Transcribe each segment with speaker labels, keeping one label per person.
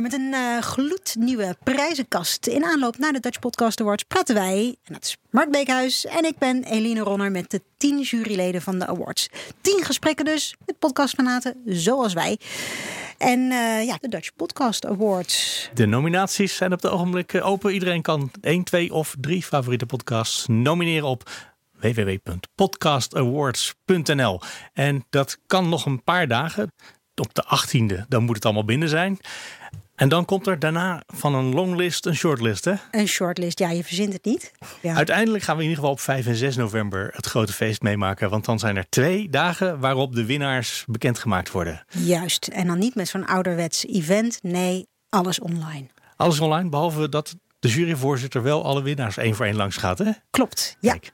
Speaker 1: met een uh, gloednieuwe prijzenkast. In aanloop naar de Dutch Podcast Awards praten wij, en dat is Mark Beekhuis en ik ben Eline Ronner met de tien juryleden van de awards. Tien gesprekken dus met podcastfanaten zoals wij. En uh, ja, de Dutch Podcast Awards.
Speaker 2: De nominaties zijn op het ogenblik eh, open. Iedereen kan één, twee of drie favoriete podcasts nomineren op www.podcastawards.nl. En dat kan nog een paar dagen op de 18e, dan moet het allemaal binnen zijn. En dan komt er daarna van een longlist een shortlist, hè?
Speaker 1: Een shortlist, ja, je verzint het niet. Ja.
Speaker 2: Uiteindelijk gaan we in ieder geval op 5 en 6 november het grote feest meemaken. Want dan zijn er twee dagen waarop de winnaars bekendgemaakt worden.
Speaker 1: Juist, en dan niet met zo'n ouderwets event. Nee, alles online.
Speaker 2: Alles online, behalve dat de juryvoorzitter wel alle winnaars één voor één langs gaat, hè?
Speaker 1: Klopt, ja. Kijk.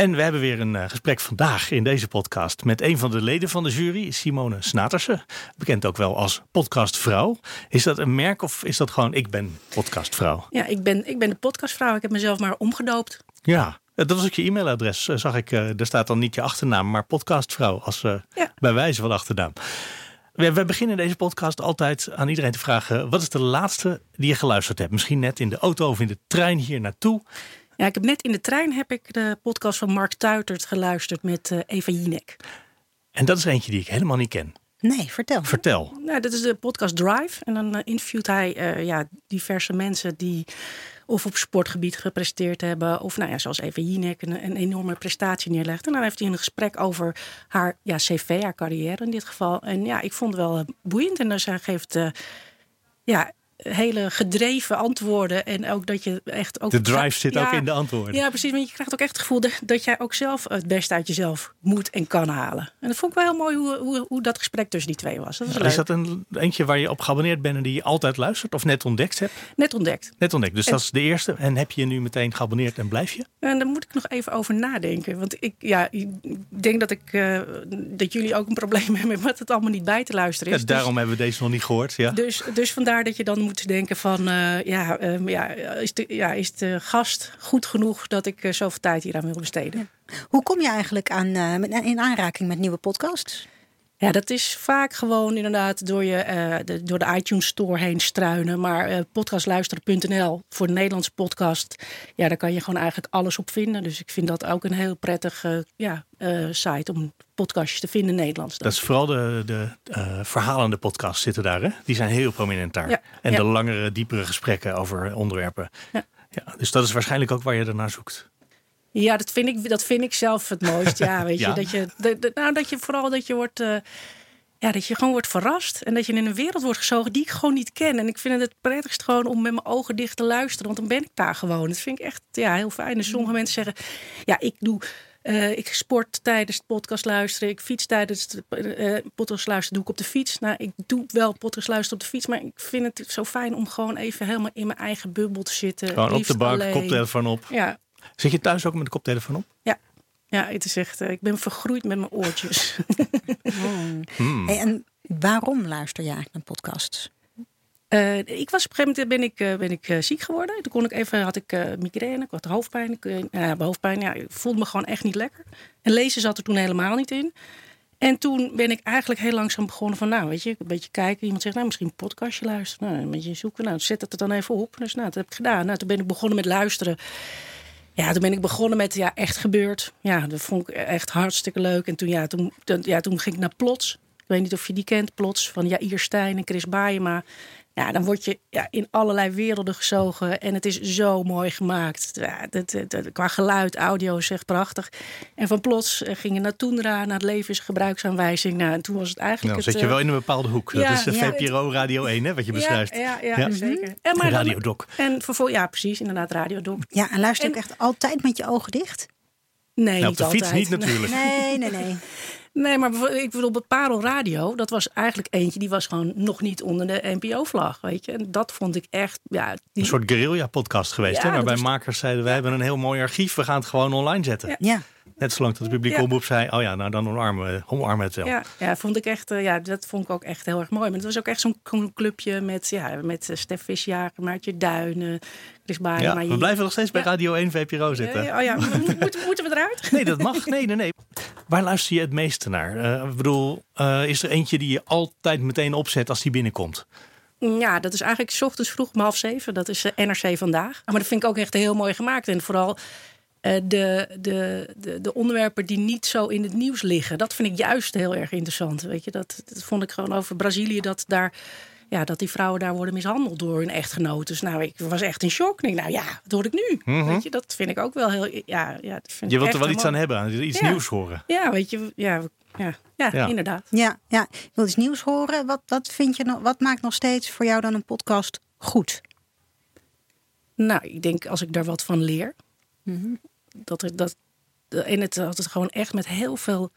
Speaker 2: En we hebben weer een uh, gesprek vandaag in deze podcast met een van de leden van de jury, Simone Snatersen. Bekend ook wel als podcastvrouw. Is dat een merk of is dat gewoon ik ben podcastvrouw?
Speaker 3: Ja, ik ben, ik ben de podcastvrouw. Ik heb mezelf maar omgedoopt.
Speaker 2: Ja, dat was ook je e-mailadres, eh, zag ik. Er staat dan niet je achternaam, maar podcastvrouw als uh, ja. bij wijze van achternaam. We, we, beginnen deze podcast altijd aan iedereen te vragen: wat is de laatste die je geluisterd hebt? Misschien net in de auto of in de trein hier naartoe.
Speaker 3: Ja, ik heb net in de trein heb ik de podcast van Mark Tuitert geluisterd met uh, Eva Jinek.
Speaker 2: En dat is eentje die ik helemaal niet ken.
Speaker 1: Nee, vertel.
Speaker 2: Vertel.
Speaker 3: Nou, dat is de podcast Drive. En dan uh, interviewt hij uh, ja, diverse mensen die of op sportgebied gepresteerd hebben. Of nou ja, zoals Eva Jinek een, een enorme prestatie neerlegt. En dan heeft hij een gesprek over haar ja, cv, haar carrière in dit geval. En ja, ik vond het wel boeiend. En dan zij geeft ja, hele gedreven antwoorden. En ook dat je echt ook.
Speaker 2: De drive zit ook in de antwoorden.
Speaker 3: Ja, precies. Want je krijgt ook echt het gevoel dat, jij ook zelf het beste uit jezelf moet en kan halen. En dat vond ik wel heel mooi hoe, hoe, hoe dat gesprek tussen die twee was.
Speaker 2: Dat is dat een eentje waar je op geabonneerd bent en die je altijd luistert of net ontdekt hebt?
Speaker 3: Net ontdekt.
Speaker 2: Net ontdekt. Dus dat is de eerste. En heb je nu meteen geabonneerd en blijf je?
Speaker 3: En daar moet ik nog even over nadenken. Want ik, ja, ik denk dat, ik, uh, dat jullie ook een probleem hebben met het allemaal niet bij te luisteren is.
Speaker 2: Ja, daarom dus, hebben we deze nog niet gehoord. Ja.
Speaker 3: Dus, dus vandaar dat je dan moet denken van uh, ja, um, ja, is de, ja, is de gast goed genoeg dat ik uh, zoveel tijd hier aan wil besteden?
Speaker 1: Hoe kom je eigenlijk aan, uh, in aanraking met nieuwe podcasts?
Speaker 3: Ja, dat is vaak gewoon inderdaad door, je, uh, de, door de iTunes Store heen struinen. Maar uh, podcastluisteren.nl voor de Nederlandse podcast, ja, daar kan je gewoon eigenlijk alles op vinden. Dus ik vind dat ook een heel prettige uh, ja, site om podcastjes te vinden in Nederlands.
Speaker 2: Dat is vooral de, de verhalende podcasts zitten daar, hè? Die zijn heel prominent daar. Ja, en ja. de langere, diepere gesprekken over onderwerpen. Ja. Ja, dus dat is waarschijnlijk ook waar je ernaar zoekt.
Speaker 3: Ja, dat vind ik, dat vind ik zelf het mooist. Ja, weet je. ja. Dat je dat, nou, dat je vooral dat je wordt. Uh, ja, dat je gewoon wordt verrast. En dat je in een wereld wordt gezogen die ik gewoon niet ken. En ik vind het prettigst gewoon om met mijn ogen dicht te luisteren. Want dan ben ik daar gewoon. Dat vind ik echt ja, heel fijn. En sommige mensen zeggen: Ja, ik doe. Uh, ik sport tijdens het podcast luisteren. Ik fiets tijdens het uh, podcast luisteren. Doe ik op de fiets. Nou, ik doe wel podcast luisteren op de fiets. Maar ik vind het zo fijn om gewoon even helemaal in mijn eigen bubbel te zitten.
Speaker 2: Gewoon op de bank, koptelefoon op.
Speaker 3: Ja,
Speaker 2: Zit je thuis ook met de koptelefoon op?
Speaker 3: Ja. Ja, het is echt, ik ben vergroeid met mijn oortjes.
Speaker 1: oh. hmm. hey, en waarom luister je eigenlijk naar podcasts?
Speaker 3: Uh, ik was op een gegeven moment ben ik, uh, ben ik uh, ziek geworden. Toen kon ik even, had ik migraine, ik had hoofdpijn. Ik, ja, hoofdpijn, ja, ik voelde me gewoon echt niet lekker. En lezen zat er toen helemaal niet in. En toen ben ik eigenlijk heel langzaam begonnen van, nou, weet je, een beetje kijken. Iemand zegt, nou, misschien een podcastje luisteren. Nou, een beetje zoeken. Nou, zet het er dan even op. Dus nou, dat heb ik gedaan. Nou, toen ben ik begonnen met luisteren. Ja, toen ben ik begonnen met ja, echt gebeurd. Ja, dat vond ik echt hartstikke leuk. En toen, ja, toen, ja, toen ging ik naar Plots. Ik weet niet of je die kent, Plots, van Jair Stijn en Chris Baayema. Ja, dan word je ja, in allerlei werelden gezogen. En het is zo mooi gemaakt. Ja, dat, dat, qua geluid, audio is echt prachtig. En van plots gingen naar Toendra, naar het levensgebruiksaanwijzing. Nou, en toen was het eigenlijk.
Speaker 2: Nou, zit je wel in een bepaalde hoek. Ja, dat is de VPRO Radio 1, hè, wat je beschrijft.
Speaker 3: Ja, ja, ja, zeker. En
Speaker 2: maar Radio Doc.
Speaker 3: En vervolgens, ja, precies, inderdaad, Radio Doc.
Speaker 1: Ja, en luister je ook echt altijd met je ogen dicht?
Speaker 3: Nee,
Speaker 2: nou,
Speaker 3: niet
Speaker 2: op de
Speaker 3: altijd.
Speaker 2: fiets niet natuurlijk.
Speaker 1: Nee, nee, nee.
Speaker 3: Nee, maar ik bedoel, op Parel Radio, dat was eigenlijk eentje die was gewoon nog niet onder de NPO-vlag, weet je. En dat vond ik echt, ja. Die...
Speaker 2: Een soort guerrilla-podcast geweest,
Speaker 3: Ja,
Speaker 2: hè? Waarbij makers zeiden, wij hebben een heel mooi archief, we gaan het gewoon online zetten.
Speaker 3: Ja.
Speaker 1: Ja.
Speaker 2: Net zolang dat het publiek
Speaker 3: Ja.
Speaker 2: omroep zei, oh ja, nou dan omarmen, we- omarmen het wel.
Speaker 3: Ja, ja, vond ik echt, eh, ja, dat vond ik ook echt heel erg mooi. Maar het was ook echt zo'n clubje met, ja, met uh, Stef Visjager, Maartje Duinen,
Speaker 2: Ja,
Speaker 3: maar
Speaker 2: we blijven nog steeds bij. Radio 1 VPRO zitten.
Speaker 3: Oh ja, mo- moeten, moeten we eruit?
Speaker 2: Nee, dat mag. Nee, nee, nee. Waar luister je het meeste naar? Eh, ik bedoel, eh, is er eentje die je altijd meteen opzet als die binnenkomt?
Speaker 3: Ja, dat is eigenlijk s ochtends vroeg om half zeven. Dat is eh, NRC vandaag. Maar dat vind ik ook echt heel mooi gemaakt. En vooral uh, de, de, de, de, onderwerpen die niet zo in het nieuws liggen. Dat vind ik juist heel erg interessant. Weet je, dat, dat vond ik gewoon over Brazilië. Dat daar ja, dat die vrouwen daar worden mishandeld door hun echtgenoten. Dus nou, ik was echt in shock. Ik nou ja, wat hoor ik nu?
Speaker 2: Mhm.
Speaker 3: Weet je, dat vind ik ook wel heel. Ja, ja, dat vind
Speaker 2: Je
Speaker 3: ik
Speaker 2: wilt
Speaker 3: echt
Speaker 2: er wel iets aan hebben, aan iets
Speaker 3: Ja.
Speaker 2: nieuws horen.
Speaker 3: Ja, weet je, ja, ja, ja,
Speaker 2: Ja.
Speaker 3: inderdaad.
Speaker 1: Ja, ja. Ik wil iets nieuws horen. Wat, wat, vind je, nog- wat maakt nog steeds voor jou dan een podcast goed?
Speaker 3: Nou, ik denk als ik daar wat van leer, dat het dat en het, dat het gewoon echt met heel veel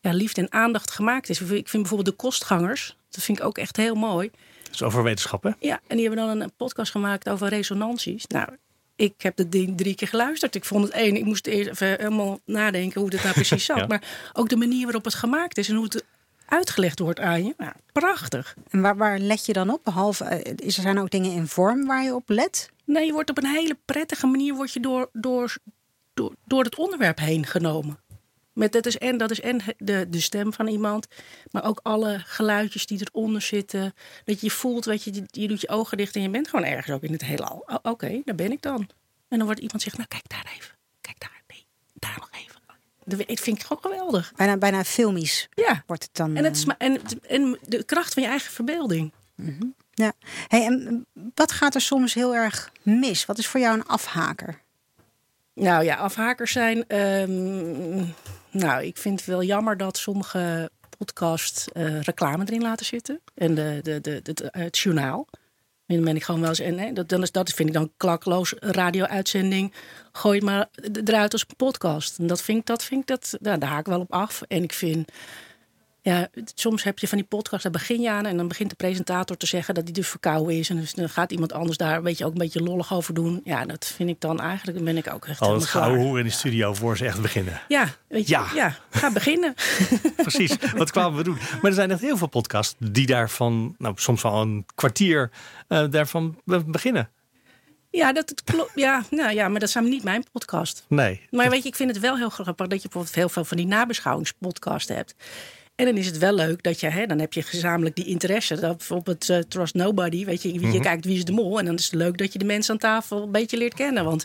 Speaker 3: ja, liefde en aandacht gemaakt is. Ik vind bijvoorbeeld de kostgangers, dat vind ik ook echt heel mooi.
Speaker 2: Dat is over wetenschap, hè?
Speaker 3: Ja, en die hebben dan een podcast gemaakt over resonanties. Nou, ik heb het ding drie keer geluisterd. Ik vond het één, ik moest eerst even helemaal nadenken hoe dit nou precies zat.
Speaker 2: Ja.
Speaker 3: Maar ook de manier waarop het gemaakt is en hoe het uitgelegd wordt aan je. Nou, prachtig.
Speaker 1: En waar, waar let je dan op? Behalve, eh, is er zijn ook dingen in vorm waar je op let?
Speaker 3: Nee, je wordt op een hele prettige manier wordt je door, door, door, door het onderwerp heen genomen. Met, dat is en, dat is en de, de stem van iemand, maar ook alle geluidjes die eronder zitten. Dat je voelt, weet je, je doet je ogen dicht en je bent gewoon ergens ook in het heelal. Oké, daar ben ik dan. En dan wordt iemand zegt, nou kijk daar even, kijk daar, nee, daar nog even. Dat vind ik gewoon geweldig.
Speaker 1: Bijna, bijna filmisch
Speaker 3: Ja,
Speaker 1: wordt het dan.
Speaker 3: en, het is,
Speaker 1: eh,
Speaker 3: en, en de kracht van je eigen verbeelding.
Speaker 1: ja. hey, en wat gaat er soms heel erg mis? Wat is voor jou een afhaker?
Speaker 3: Nou ja, afhakers zijn. ehm, nou, ik vind het wel jammer dat sommige podcasts eh, reclame erin laten zitten. En de, de, de, het journaal. Dan ben ik gewoon wel eens. En dat, dat vind ik dan klakloos radio-uitzending. Gooi het maar eruit als podcast. En dat vind ik, dat vind ik, dat, nou, daar haak ik wel op af. En ik vind. Ja, soms heb je van die podcast, daar begin je aan en dan begint de presentator te zeggen dat hij dus verkouden is. En dus dan gaat iemand anders daar een beetje, ook een beetje lollig over doen. Ja, dat vind ik dan eigenlijk, dan ben ik ook echt
Speaker 2: Al het hoer in de studio voor ze echt beginnen.
Speaker 3: Ja, weet je,
Speaker 2: Ja.
Speaker 3: ja. ga beginnen.
Speaker 2: Precies, wat kwamen we doen? Maar er zijn echt heel veel podcasts die daarvan, nou soms wel een kwartier, eh, daarvan be- beginnen.
Speaker 3: Ja, dat het klopt. Ja, nou ja, maar dat zijn niet mijn podcast.
Speaker 2: Nee.
Speaker 3: Maar weet je, ik vind het wel heel grappig dat je bijvoorbeeld heel veel van die nabeschouwingspodcasts hebt. En dan is het wel leuk dat je, hè, dan heb je gezamenlijk die interesse. Dat bijvoorbeeld eh, Trust Nobody, weet je, je
Speaker 2: Mhm.
Speaker 3: kijkt wie is de mol. En dan is het leuk dat je de mensen aan tafel een beetje leert kennen. Want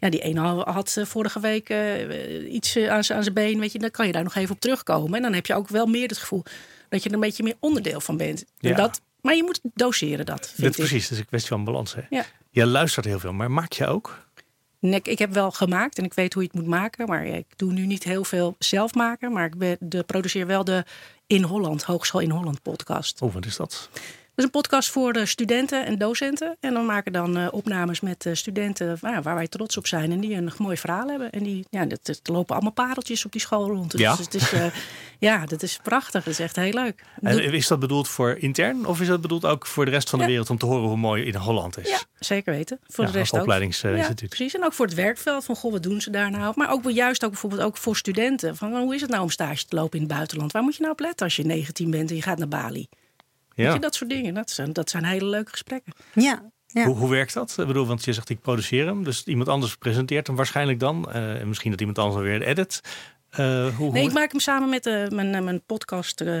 Speaker 3: ja, die ene had eh, vorige week eh, iets aan zijn been, weet je, dan kan je daar nog even op terugkomen. En dan heb je ook wel meer het gevoel dat je er een beetje meer onderdeel van bent. En
Speaker 2: Ja.
Speaker 3: Dat, maar je moet doseren dat, vind
Speaker 2: Dat
Speaker 3: ik.
Speaker 2: precies, dat is een kwestie van balans. Hè?
Speaker 3: Ja.
Speaker 2: Je luistert heel veel, maar maak je ook?
Speaker 3: Ik, ik heb wel gemaakt en ik weet hoe je het moet maken. Maar ik doe nu niet heel veel zelf maken. Maar ik ben, de, produceer wel de In Holland, Hogeschool in Holland podcast.
Speaker 2: Oh, wat is dat?
Speaker 3: Is een podcast voor de studenten en docenten. En dan maken dan eh, opnames met eh, studenten nou, waar wij trots op zijn. En die een mooi verhaal hebben. En die, ja, dat, dat lopen allemaal pareltjes op die school rond. Dus
Speaker 2: Ja?
Speaker 3: het is, eh, ja, dat is prachtig. Dat is echt heel leuk.
Speaker 2: En is dat bedoeld voor intern of is dat bedoeld ook voor de rest van de
Speaker 3: Ja.
Speaker 2: wereld om te horen hoe mooi in Holland is?
Speaker 3: Ja, zeker weten. Voor
Speaker 2: Ja,
Speaker 3: de rest
Speaker 2: als
Speaker 3: ook.
Speaker 2: opleidingsinstituut.
Speaker 3: Ja, precies. En ook voor het werkveld. Van, goh, wat doen ze daar nou? Maar ook juist ook bijvoorbeeld ook voor studenten. Van, hoe is het nou om stage te lopen in het buitenland? Waar moet je nou op letten als je 19 bent en je gaat naar Bali? Weet
Speaker 2: Ja.
Speaker 3: je, dat soort dingen. Dat zijn, dat zijn hele leuke gesprekken.
Speaker 1: Ja, ja.
Speaker 2: Hoe, hoe werkt dat? Ik bedoel, want je zegt ik produceer hem, dus iemand anders presenteert hem waarschijnlijk dan. Eh, en misschien dat iemand anders weer edit. Eh, hoe,
Speaker 3: Nee,
Speaker 2: hoe-
Speaker 3: ik maak hem samen met eh, mijn, mijn podcast... eh,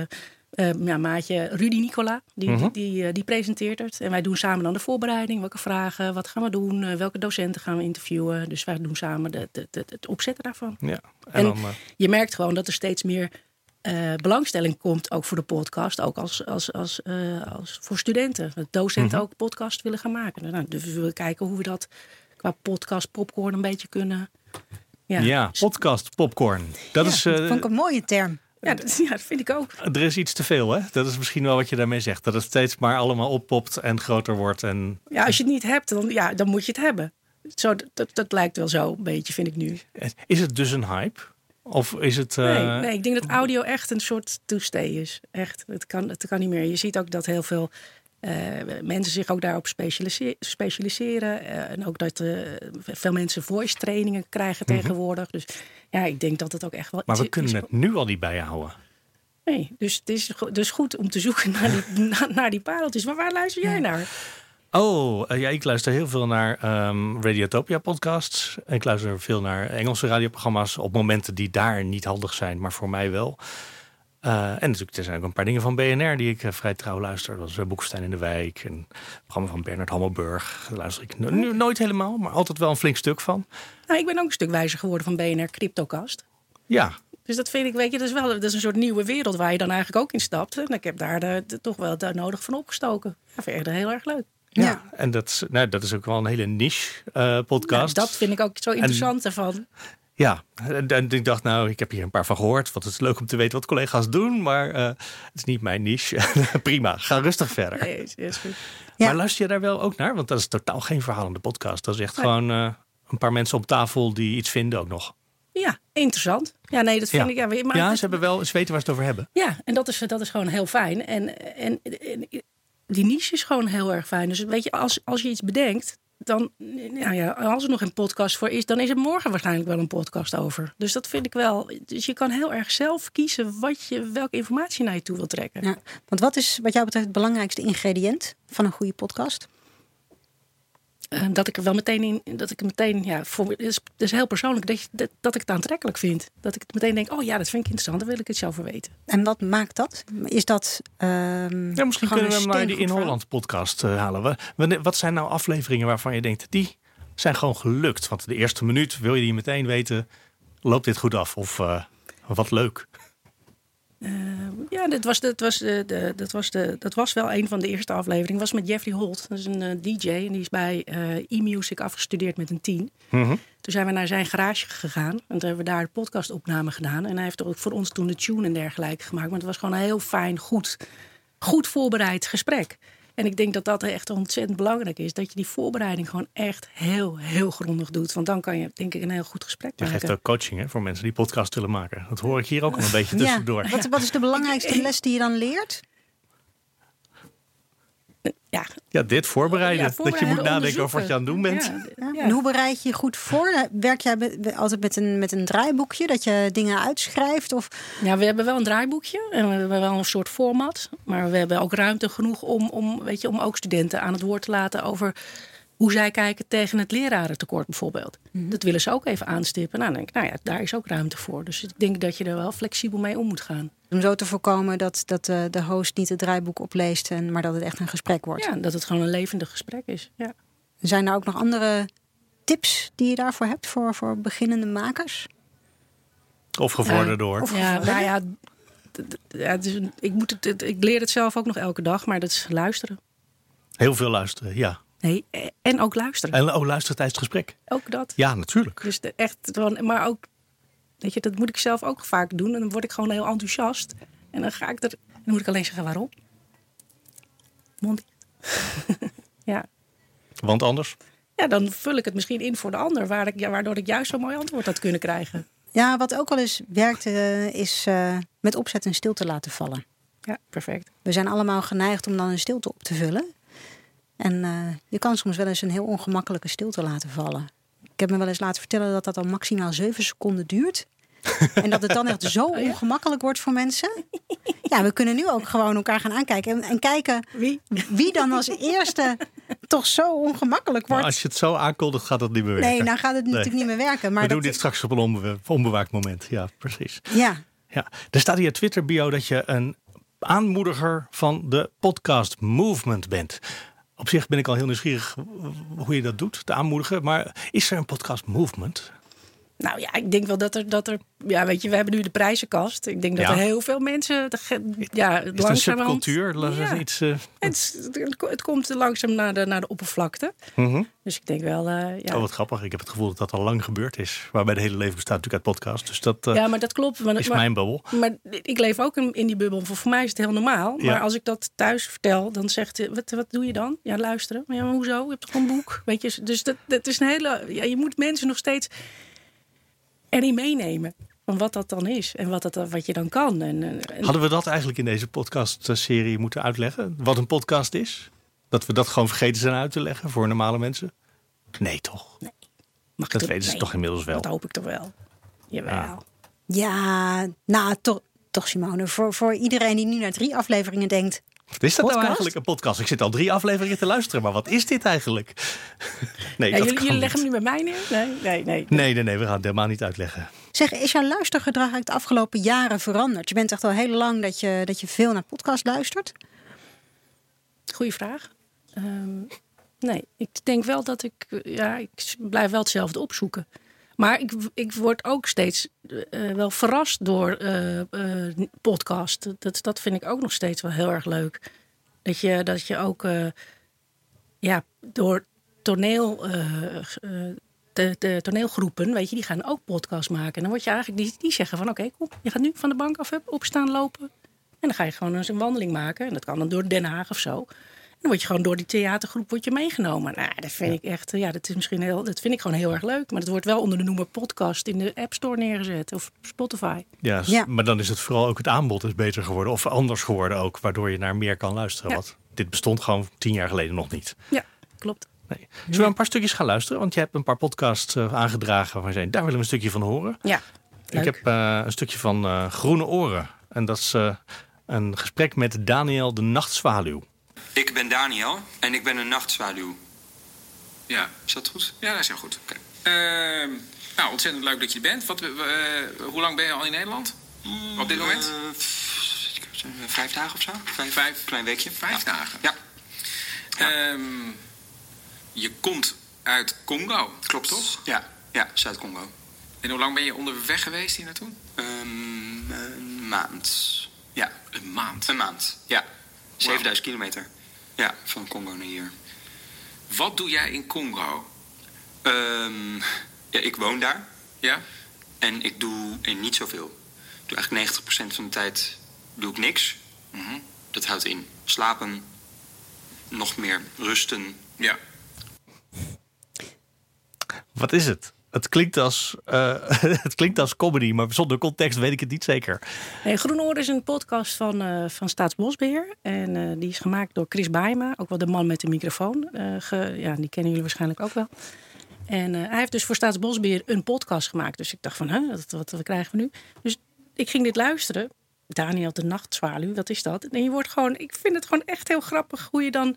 Speaker 3: eh, ja, maatje Rudy Nicola, die,
Speaker 2: Mhm.
Speaker 3: die, die, die presenteert het. En wij doen samen dan de voorbereiding. Welke vragen, wat gaan we doen? welke docenten gaan we interviewen? Dus wij doen samen de, de, de- het opzetten daarvan.
Speaker 2: Ja, en,
Speaker 3: En-
Speaker 2: dan,
Speaker 3: je merkt gewoon dat er steeds meer eh, belangstelling komt, ook voor de podcast, ook als, als, als, eh, als voor studenten. Dat docenten
Speaker 2: Mhm.
Speaker 3: ook podcast willen gaan maken. Nou, dus we willen kijken hoe we dat qua podcast popcorn een beetje kunnen. Ja,
Speaker 2: ja. podcast popcorn. Dat
Speaker 3: Ja,
Speaker 2: is,
Speaker 1: Dat
Speaker 2: eh,
Speaker 1: vond ik een mooie term.
Speaker 3: ja, dat, ja, dat vind ik ook.
Speaker 2: er is iets te veel, hè? Dat is misschien wel wat je daarmee zegt. Dat het steeds maar allemaal oppopt en groter wordt. En
Speaker 3: Ja, als je het niet hebt, dan, ja, dan moet je het hebben. Zo, dat, dat lijkt wel zo een beetje, vind ik nu.
Speaker 2: is het dus een hype? Of is het... eh,
Speaker 3: Nee, nee, ik denk dat audio echt een soort to-stay is. Echt, het kan, het kan niet meer. Je ziet ook dat heel veel eh, mensen zich ook daarop specialise- specialiseren. eh, en ook dat veel mensen voice trainingen krijgen tegenwoordig. Dus ja, ik denk dat het ook echt wel...
Speaker 2: Mhm. Maar we kunnen het nu al niet bijhouden.
Speaker 3: Nee, dus het is dus goed om te zoeken naar die, naar die pareltjes. Maar waar luister jij naar?
Speaker 2: Oh, eh, ja, ik luister heel veel naar ehm Radiotopia podcasts. En ik luister veel naar Engelse radioprogramma's op momenten die daar niet handig zijn, maar voor mij wel. Uh, en natuurlijk, er zijn ook een paar dingen van BNR die ik uh, vrij trouw luister. Dat was uh, Boekstein in de Wijk. En het programma van Bernard Hammelburg. Daar luister ik nu nooit helemaal, maar altijd wel een flink stuk van.
Speaker 3: Nou, ik ben ook een stuk wijzer geworden van BNR Cryptocast.
Speaker 2: Ja.
Speaker 3: Dus dat vind ik, weet je, dat is wel dat is een soort nieuwe wereld waar je dan eigenlijk ook in stapt. En ik heb daar de, de, toch wel daar nodig van opgestoken. Vind ik heel erg leuk.
Speaker 2: Ja, ja. en dat, nou, dat is ook wel een hele niche podcast.
Speaker 3: Ja, dat vind ik ook zo interessant en, ervan.
Speaker 2: Ja, en ik dacht, nou, ik heb hier een paar van gehoord. Wat het is leuk om te weten wat collega's doen, maar uh, het is niet mijn niche. Prima, ga rustig verder.
Speaker 3: Nee, is, is goed.
Speaker 2: Maar luister je daar wel ook naar? Want dat is totaal geen verhalende podcast. Dat is echt nee. gewoon uh, een paar mensen op tafel die iets vinden ook nog.
Speaker 3: Ja, interessant. Ja, nee, dat vind
Speaker 2: ja.
Speaker 3: ik. Ja,
Speaker 2: maar ja, ze hebben wel, ze weten waar ze het over hebben.
Speaker 3: Ja, en dat is, dat is gewoon heel fijn. En, en, en die niche is gewoon heel erg fijn. Dus weet je, als, als je iets bedenkt, dan, nou ja, als er nog een podcast voor is, dan is er morgen waarschijnlijk wel een podcast over. Dus dat vind ik wel. Dus je kan heel erg zelf kiezen wat je, welke informatie naar je toe wil trekken.
Speaker 1: Want wat is wat jou betreft het belangrijkste ingrediënt van een goede podcast?
Speaker 3: Uh, dat ik er wel meteen in, dat ik meteen, ja, voor, het is, het is heel persoonlijk dat, je, dat, dat, ik het aantrekkelijk vind. Dat ik het meteen denk, oh ja, dat vind ik interessant, dan wil ik het zelf weten.
Speaker 1: En wat maakt dat? Is dat. Um,
Speaker 2: ja, misschien kunnen we hem naar die In Holland podcast uh, halen. Wat zijn nou afleveringen waarvan je denkt, die zijn gewoon gelukt? Want de eerste minuut wil je die meteen weten, loopt dit goed af? Of uh, wat leuk?
Speaker 3: Uh, ja, dat was, dat, was de, de, dat, was de, dat was wel een van de eerste afleveringen. was met Jeffrey Holt. Dat is een uh, DJ en die is bij uh, e-music afgestudeerd met een team.
Speaker 2: Mm -hmm.
Speaker 3: Toen zijn we naar zijn garage gegaan. En toen hebben we daar de podcastopname gedaan. En hij heeft ook voor ons toen de tune en dergelijke gemaakt. Maar het was gewoon een heel fijn, goed, goed voorbereid gesprek. En ik denk dat dat echt ontzettend belangrijk is. Dat je die voorbereiding gewoon echt heel, heel grondig doet. Want dan kan je, denk ik, een heel goed gesprek
Speaker 2: je
Speaker 3: maken.
Speaker 2: Je geeft ook coaching hè, voor mensen die podcast willen maken. Dat hoor ik hier ook al een beetje tussendoor.
Speaker 1: Ja. Wat, wat is de belangrijkste les die je dan leert?
Speaker 3: Ja.
Speaker 2: ja, dit voorbereiden. Ja, voorbereiden dat je moet nadenken over wat je aan het doen bent.
Speaker 1: Ja, ja. En hoe bereid je je goed voor? Werk jij altijd met een, met een draaiboekje, dat je dingen uitschrijft? Of?
Speaker 3: Ja, we hebben wel een draaiboekje en we hebben wel een soort format. Maar we hebben ook ruimte genoeg om, om, weet je, om ook studenten aan het woord te laten over hoe zij kijken tegen het lerarentekort bijvoorbeeld. Mm -hmm. Dat willen ze ook even aanstippen. Nou, dan denk ik, nou ja, daar is ook ruimte voor. Dus ik denk dat je er wel flexibel mee om moet gaan.
Speaker 1: Om zo te voorkomen dat, dat uh, de host niet het draaiboek opleest, en, maar dat het echt een gesprek wordt.
Speaker 3: Ja, dat het gewoon een levendig gesprek is. Ja.
Speaker 1: Zijn er ook nog andere tips die je daarvoor hebt voor, voor beginnende makers?
Speaker 2: Of gevorderd door.
Speaker 3: Uh, ja, nou ja, ja dus ik, moet het, ik leer het zelf ook nog elke dag, maar dat is luisteren.
Speaker 2: Heel veel luisteren, ja.
Speaker 3: Nee, en ook luisteren.
Speaker 2: En ook luisteren tijdens het gesprek.
Speaker 3: Ook dat.
Speaker 2: Ja, natuurlijk.
Speaker 3: Dus de, echt, maar ook, weet je, dat moet ik zelf ook vaak doen. En dan word ik gewoon heel enthousiast. En dan ga ik er, dan moet ik alleen zeggen waarom. Mond. ja.
Speaker 2: Want anders?
Speaker 3: Ja, dan vul ik het misschien in voor de ander, waar ik, ja, waardoor ik juist zo'n mooi antwoord had kunnen krijgen.
Speaker 1: Ja, wat ook al eens werkt, uh, is uh, met opzet een stilte laten vallen.
Speaker 3: Ja, perfect.
Speaker 1: We zijn allemaal geneigd om dan een stilte op te vullen. En uh, je kan soms wel eens een heel ongemakkelijke stilte laten vallen. Ik heb me wel eens laten vertellen dat dat al maximaal zeven seconden duurt. en dat het dan echt zo ongemakkelijk wordt voor mensen. Ja, we kunnen nu ook gewoon elkaar gaan aankijken. En, en kijken
Speaker 3: wie?
Speaker 1: wie dan als eerste toch zo ongemakkelijk wordt.
Speaker 2: Maar als je het zo aankondigt, gaat dat niet meer werken.
Speaker 1: Nee, nou gaat het natuurlijk nee. niet meer werken. Maar
Speaker 2: we doen dit straks op een onbe onbewaakt moment. Ja, precies.
Speaker 1: Ja.
Speaker 2: ja. Er staat hier Twitter bio dat je een aanmoediger van de podcast movement bent. Op zich ben ik al heel nieuwsgierig hoe je dat doet, te aanmoedigen. Maar is er een podcast movement?
Speaker 3: Nou ja, ik denk wel dat er, dat er. Ja, weet je, we hebben nu de prijzenkast. Ik denk dat
Speaker 2: Ja.
Speaker 3: er heel veel mensen. Ja,
Speaker 2: Is het een subcultuur?
Speaker 3: Ja.
Speaker 2: Iets, uh,
Speaker 3: Het, het komt langzaam naar de, naar de oppervlakte.
Speaker 2: mhm.
Speaker 3: Dus ik denk wel. eh, ja.
Speaker 2: Oh, wat grappig. Ik heb het gevoel dat dat al lang gebeurd is. Waarbij de hele leven bestaat natuurlijk uit podcast. Dus dat eh,
Speaker 3: ja, maar dat klopt. Maar,
Speaker 2: is
Speaker 3: maar,
Speaker 2: mijn bubbel.
Speaker 3: maar ik leef ook in, in die bubbel. Voor, voor mij is het heel normaal.
Speaker 2: Ja.
Speaker 3: Maar als ik dat thuis vertel, dan zegt wat, wat doe je dan? Ja, luisteren. Maar ja, maar hoezo? Je hebt toch een boek? Weet je, dus dat, dat is een hele. Ja, je moet mensen nog steeds erin meenemen. Van wat dat dan is en wat, dat, wat je dan kan. En, en-
Speaker 2: Hadden we dat eigenlijk in deze podcast-serie moeten uitleggen? Wat een podcast is? Dat we dat gewoon vergeten zijn uit te leggen voor normale mensen? Nee, toch?
Speaker 3: mag ik
Speaker 2: Dat weten ze
Speaker 3: nee,
Speaker 2: toch inmiddels wel.
Speaker 3: Dat hoop ik toch wel. Jawel.
Speaker 2: Ja.
Speaker 1: Ja, nou toch, toch Simone. Voor, voor iedereen die nu naar drie afleveringen denkt.
Speaker 2: Wat is dat nou eigenlijk, een podcast? Ik zit al drie afleveringen te luisteren, maar wat is dit eigenlijk? Nee,
Speaker 3: Ja,
Speaker 2: dat
Speaker 3: jullie
Speaker 2: kan
Speaker 3: jullie leggen
Speaker 2: niet.
Speaker 3: hem nu bij mij neer? Nee, nee, nee.
Speaker 2: Nee, nee, nee, we gaan het helemaal niet uitleggen.
Speaker 1: Zeg, is jouw luistergedrag eigenlijk de afgelopen jaren veranderd? Je bent echt al heel lang dat je, dat je veel naar podcast luistert.
Speaker 3: Goeie vraag. Ehm, nee, ik denk wel dat ik, ja, ik blijf wel hetzelfde opzoeken. Maar ik, ik word ook steeds uh, wel verrast door uh, podcast. Dat, dat vind ik ook nog steeds wel heel erg leuk. Dat je, dat je ook ja, door toneel, de, de, toneelgroepen, weet je, die gaan ook podcast maken. En dan word je eigenlijk, die, die zeggen van oké, cool, je gaat nu van de bank af opstaan, lopen. En dan ga je gewoon eens een wandeling maken. En dat kan dan door Den Haag of zo dan word je gewoon door die theatergroep word je meegenomen. Nou, dat vind ik echt, ja, dat is misschien heel, dat vind ik gewoon heel erg leuk. Maar dat wordt wel onder de noemer podcast in de App Store neergezet of Spotify.
Speaker 2: Ja, ja. maar dan is het vooral ook het aanbod is beter geworden of anders geworden ook, waardoor je naar meer kan luisteren. Ja. Wat dit bestond gewoon tien jaar geleden nog niet.
Speaker 3: Ja, klopt.
Speaker 2: Nee. Zullen we een paar stukjes gaan luisteren? Want je hebt een paar podcasts uh, aangedragen waar zijn. Daar willen we een stukje van horen.
Speaker 3: Ja.
Speaker 2: Leuk. Ik heb uh, een stukje van uh, Groene Oren. En dat is een gesprek met Daniel de Nachtzwaluw.
Speaker 4: Ik ben Daniel en ik ben een nachtzwaluw.
Speaker 5: Ja.
Speaker 4: Is dat goed?
Speaker 5: Ja, dat is heel goed. Okay. Uh, nou, ontzettend leuk dat je er bent. Wat, uh, hoe lang ben je al in Nederland? Mm, Op dit moment?
Speaker 4: Uh, vijf dagen of zo?
Speaker 5: Vijf, vijf
Speaker 4: klein weekje.
Speaker 5: Vijf
Speaker 4: ja.
Speaker 5: dagen?
Speaker 4: Ja.
Speaker 5: ja. Um, je komt uit Congo,
Speaker 4: klopt
Speaker 5: toch?
Speaker 4: Ja, ja Zuid-Congo.
Speaker 5: En hoe lang ben je onderweg geweest hier naartoe?
Speaker 4: Um, een maand. Ja.
Speaker 5: Een maand?
Speaker 4: Een maand, ja. 7000 wow. kilometer. Ja, van Congo naar hier.
Speaker 5: Wat doe jij in Congo?
Speaker 4: Um, ja, ik woon daar.
Speaker 5: Ja?
Speaker 4: En ik doe en niet zoveel. Ik doe eigenlijk 90% van de tijd doe ik niks.
Speaker 5: Mm -hmm.
Speaker 4: Dat houdt in slapen, nog meer rusten.
Speaker 5: Ja.
Speaker 2: Wat is het? Het klinkt, als, uh, het klinkt als comedy, maar zonder context weet ik het niet zeker.
Speaker 3: Nee, Groenoor is een podcast van, uh, van Staatsbosbeheer. En uh, die is gemaakt door Chris Baima, ook wel de man met de microfoon. Ja, die kennen jullie waarschijnlijk ook wel. En hij heeft dus voor Staatsbosbeheer een podcast gemaakt. Dus ik dacht van, huh, wat, wat, wat krijgen we nu? Dus ik ging dit luisteren. Daniel de Nachtzwaluw, wat is dat? En je wordt gewoon, ik vind het gewoon echt heel grappig hoe je dan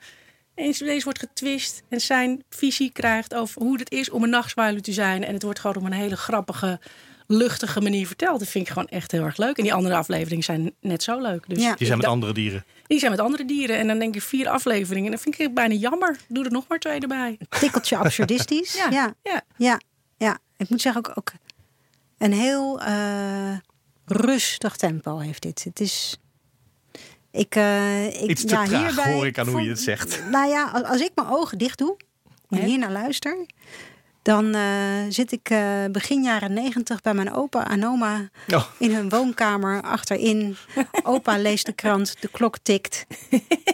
Speaker 3: eens deze wordt getwist en zijn visie krijgt over hoe het is om een nachtzwaluw te zijn. En het wordt gewoon op een hele grappige, luchtige manier verteld. Dat vind ik gewoon echt heel erg leuk. En die andere afleveringen zijn net zo leuk. Dus
Speaker 2: ja. Die zijn met andere dieren.
Speaker 3: Die zijn met andere dieren. En dan denk je vier afleveringen. En dan vind ik het bijna jammer. Doe er nog maar twee erbij.
Speaker 1: Tikkeltje absurdistisch. ja. Ja.
Speaker 3: ja.
Speaker 1: ja. Ja. Ik moet zeggen ook, ook een heel uh, rustig tempo heeft dit. Het is... Ik, uh, ik,
Speaker 2: Iets te
Speaker 1: ja,
Speaker 2: traag,
Speaker 1: hierbij,
Speaker 2: hoor ik aan hoe je het zegt.
Speaker 1: Nou ja, als, als ik mijn ogen dicht doe en hier naar luister... dan uh, zit ik uh, begin jaren negentig bij mijn opa en oma...
Speaker 2: Oh.
Speaker 1: in hun woonkamer achterin. Opa leest de krant, de klok tikt.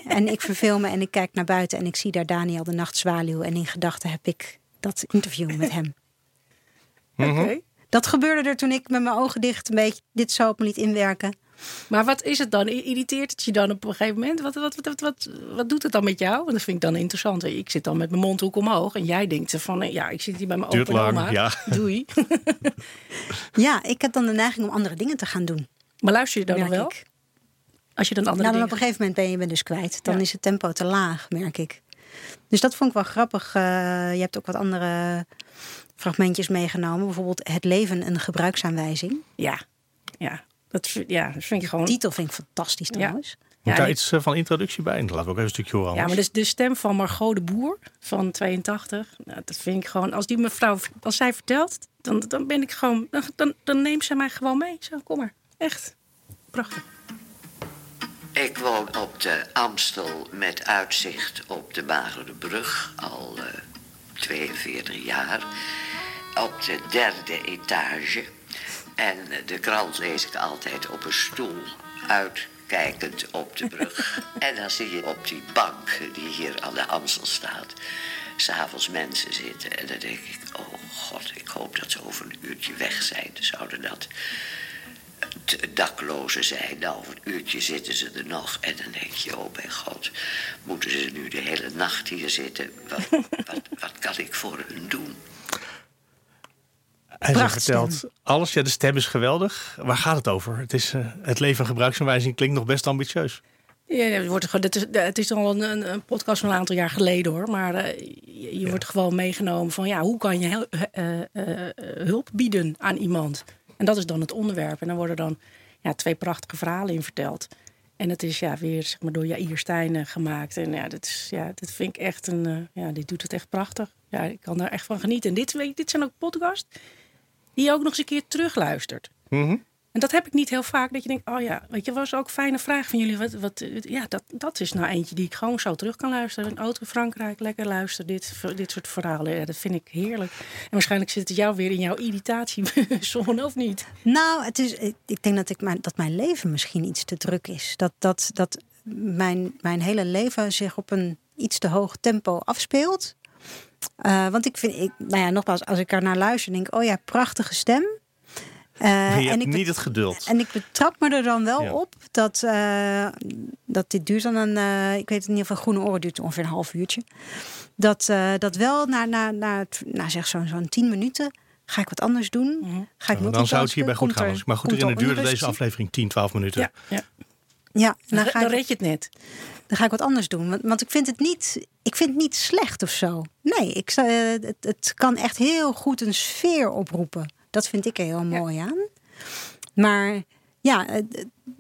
Speaker 1: en ik verveel me en ik kijk naar buiten... en ik zie daar Daniel de Nachtzwaluw. En in gedachten heb ik dat interview met hem.
Speaker 3: Oké. Okay.
Speaker 1: Dat gebeurde er toen ik met mijn ogen dicht een beetje dit zo op me liet inwerken.
Speaker 3: Maar wat is het dan? Irriteert het je dan op een gegeven moment? Wat, wat, wat, wat, wat doet het dan met jou? Want dat vind ik dan interessant. Ik zit dan met mijn mondhoek omhoog en jij denkt van ja, ik zit hier bij mijn
Speaker 2: Duurt
Speaker 3: opa en
Speaker 2: lang,
Speaker 3: oma.
Speaker 2: ja.
Speaker 3: Doei.
Speaker 1: ja, ik heb dan de neiging om andere dingen te gaan doen.
Speaker 3: Maar luister je dan nog wel?
Speaker 1: Ik.
Speaker 3: Als je dan andere
Speaker 1: nou, dan
Speaker 3: dingen...
Speaker 1: op een gegeven moment ben je me dus kwijt. Dan
Speaker 3: Ja.
Speaker 1: is het tempo te laag, merk ik. Dus dat vond ik wel grappig. Uh, je hebt ook wat andere fragmentjes meegenomen. Bijvoorbeeld Het leven een gebruiksaanwijzing.
Speaker 3: Ja, ja. Dat, ja, dat vind je gewoon...
Speaker 1: De titel vind ik fantastisch trouwens.
Speaker 2: Moet
Speaker 3: ja,
Speaker 2: daar iets uh, van introductie bij? Laten we ook even een stukje horen.
Speaker 3: Ja, maar dus de stem van Margot de Boer van 82, nou, dat vind ik gewoon. Als die mevrouw, als zij vertelt, dan, dan ben ik gewoon. Dan, dan, dan neemt ze mij gewoon mee. Zo, kom maar. Echt. Prachtig.
Speaker 6: Ik woon op de Amstel met uitzicht op de Magere Brug al eh 42 jaar. Op de derde etage. En de krant lees ik altijd op een stoel uitkijkend op de brug. en dan zie je op die bank die hier aan de Amstel staat... s'avonds mensen zitten. En dan denk ik, oh god, ik hoop dat ze over een uurtje weg zijn. Zouden dat daklozen zijn. Nou, over een uurtje zitten ze er nog. En dan denk je, oh mijn god, moeten ze nu de hele nacht hier zitten? Wat, wat, wat kan ik voor hun doen?
Speaker 2: Hij
Speaker 1: Prachtstem.
Speaker 2: vertelt alles. Ja, de stem is geweldig. Waar gaat het over? Het, is, eh, het leven gebruiksaanwijzing klinkt nog best ambitieus.
Speaker 3: Ja, het, wordt, gewoon- het, is, het is al een, een, podcast van een aantal jaar geleden hoor. Maar eh, je, je wordt gewoon meegenomen van ja, hoe kan je hel- eh, hulp bieden aan iemand? En En dat is dan het onderwerp. En dan worden dan ja, twee prachtige verhalen in verteld. En het is ja, weer zeg maar, door Jair Stijn gemaakt. En ja, dat, is, ja, dat vind ik echt een. Ja, dit doet het echt prachtig. Ja, ik kan er echt van genieten. En dit, dit zijn ook podcasts die je ook nog eens een keer terugluistert.
Speaker 2: Mm
Speaker 3: en dat heb ik niet heel vaak. Dat je denkt, oh ja, weet je, was ook een fijne vraag van jullie. Wat, wat, ja, dat, dat is nou eentje die ik gewoon zo terug kan luisteren. Een auto in Frankrijk, lekker luisteren. Dit, dit soort verhalen, ja, dat vind ik heerlijk. En waarschijnlijk zit het jou weer in jouw irritatiezone, of niet?
Speaker 1: Nou, het is, ik denk dat, ik mijn, dat mijn leven misschien iets te druk is. Dat, dat, dat mijn, mijn hele leven zich op een iets te hoog tempo afspeelt. Uh, want ik vind, ik, nou ja, nogmaals, als ik er naar luister, denk ik, oh ja, prachtige stem.
Speaker 2: Uh, je en ik niet het geduld.
Speaker 1: En ik betrap me er dan wel op dat, uh, dat dit duurt dan een, uh, ik weet het in ieder geval, groene oren duurt ongeveer een half uurtje. Dat, dat wel na, na, na, na zeg zo'n zo'n tien minuten ga ik wat anders doen.
Speaker 3: Mhm.
Speaker 1: Ga ik
Speaker 2: nou, dan zou het hierbij goed gaan. maar goed erin, duurde deze aflevering 10, 12 minuten.
Speaker 3: Ja, ja. dan, dan, dan red je het net.
Speaker 1: Dan ga ik wat anders doen. Want, want ik vind het niet, ik vind het niet slecht of zo. Nee, ik, het, het kan echt heel goed een sfeer oproepen. Dat vind ik heel mooi aan. Maar ja, eh,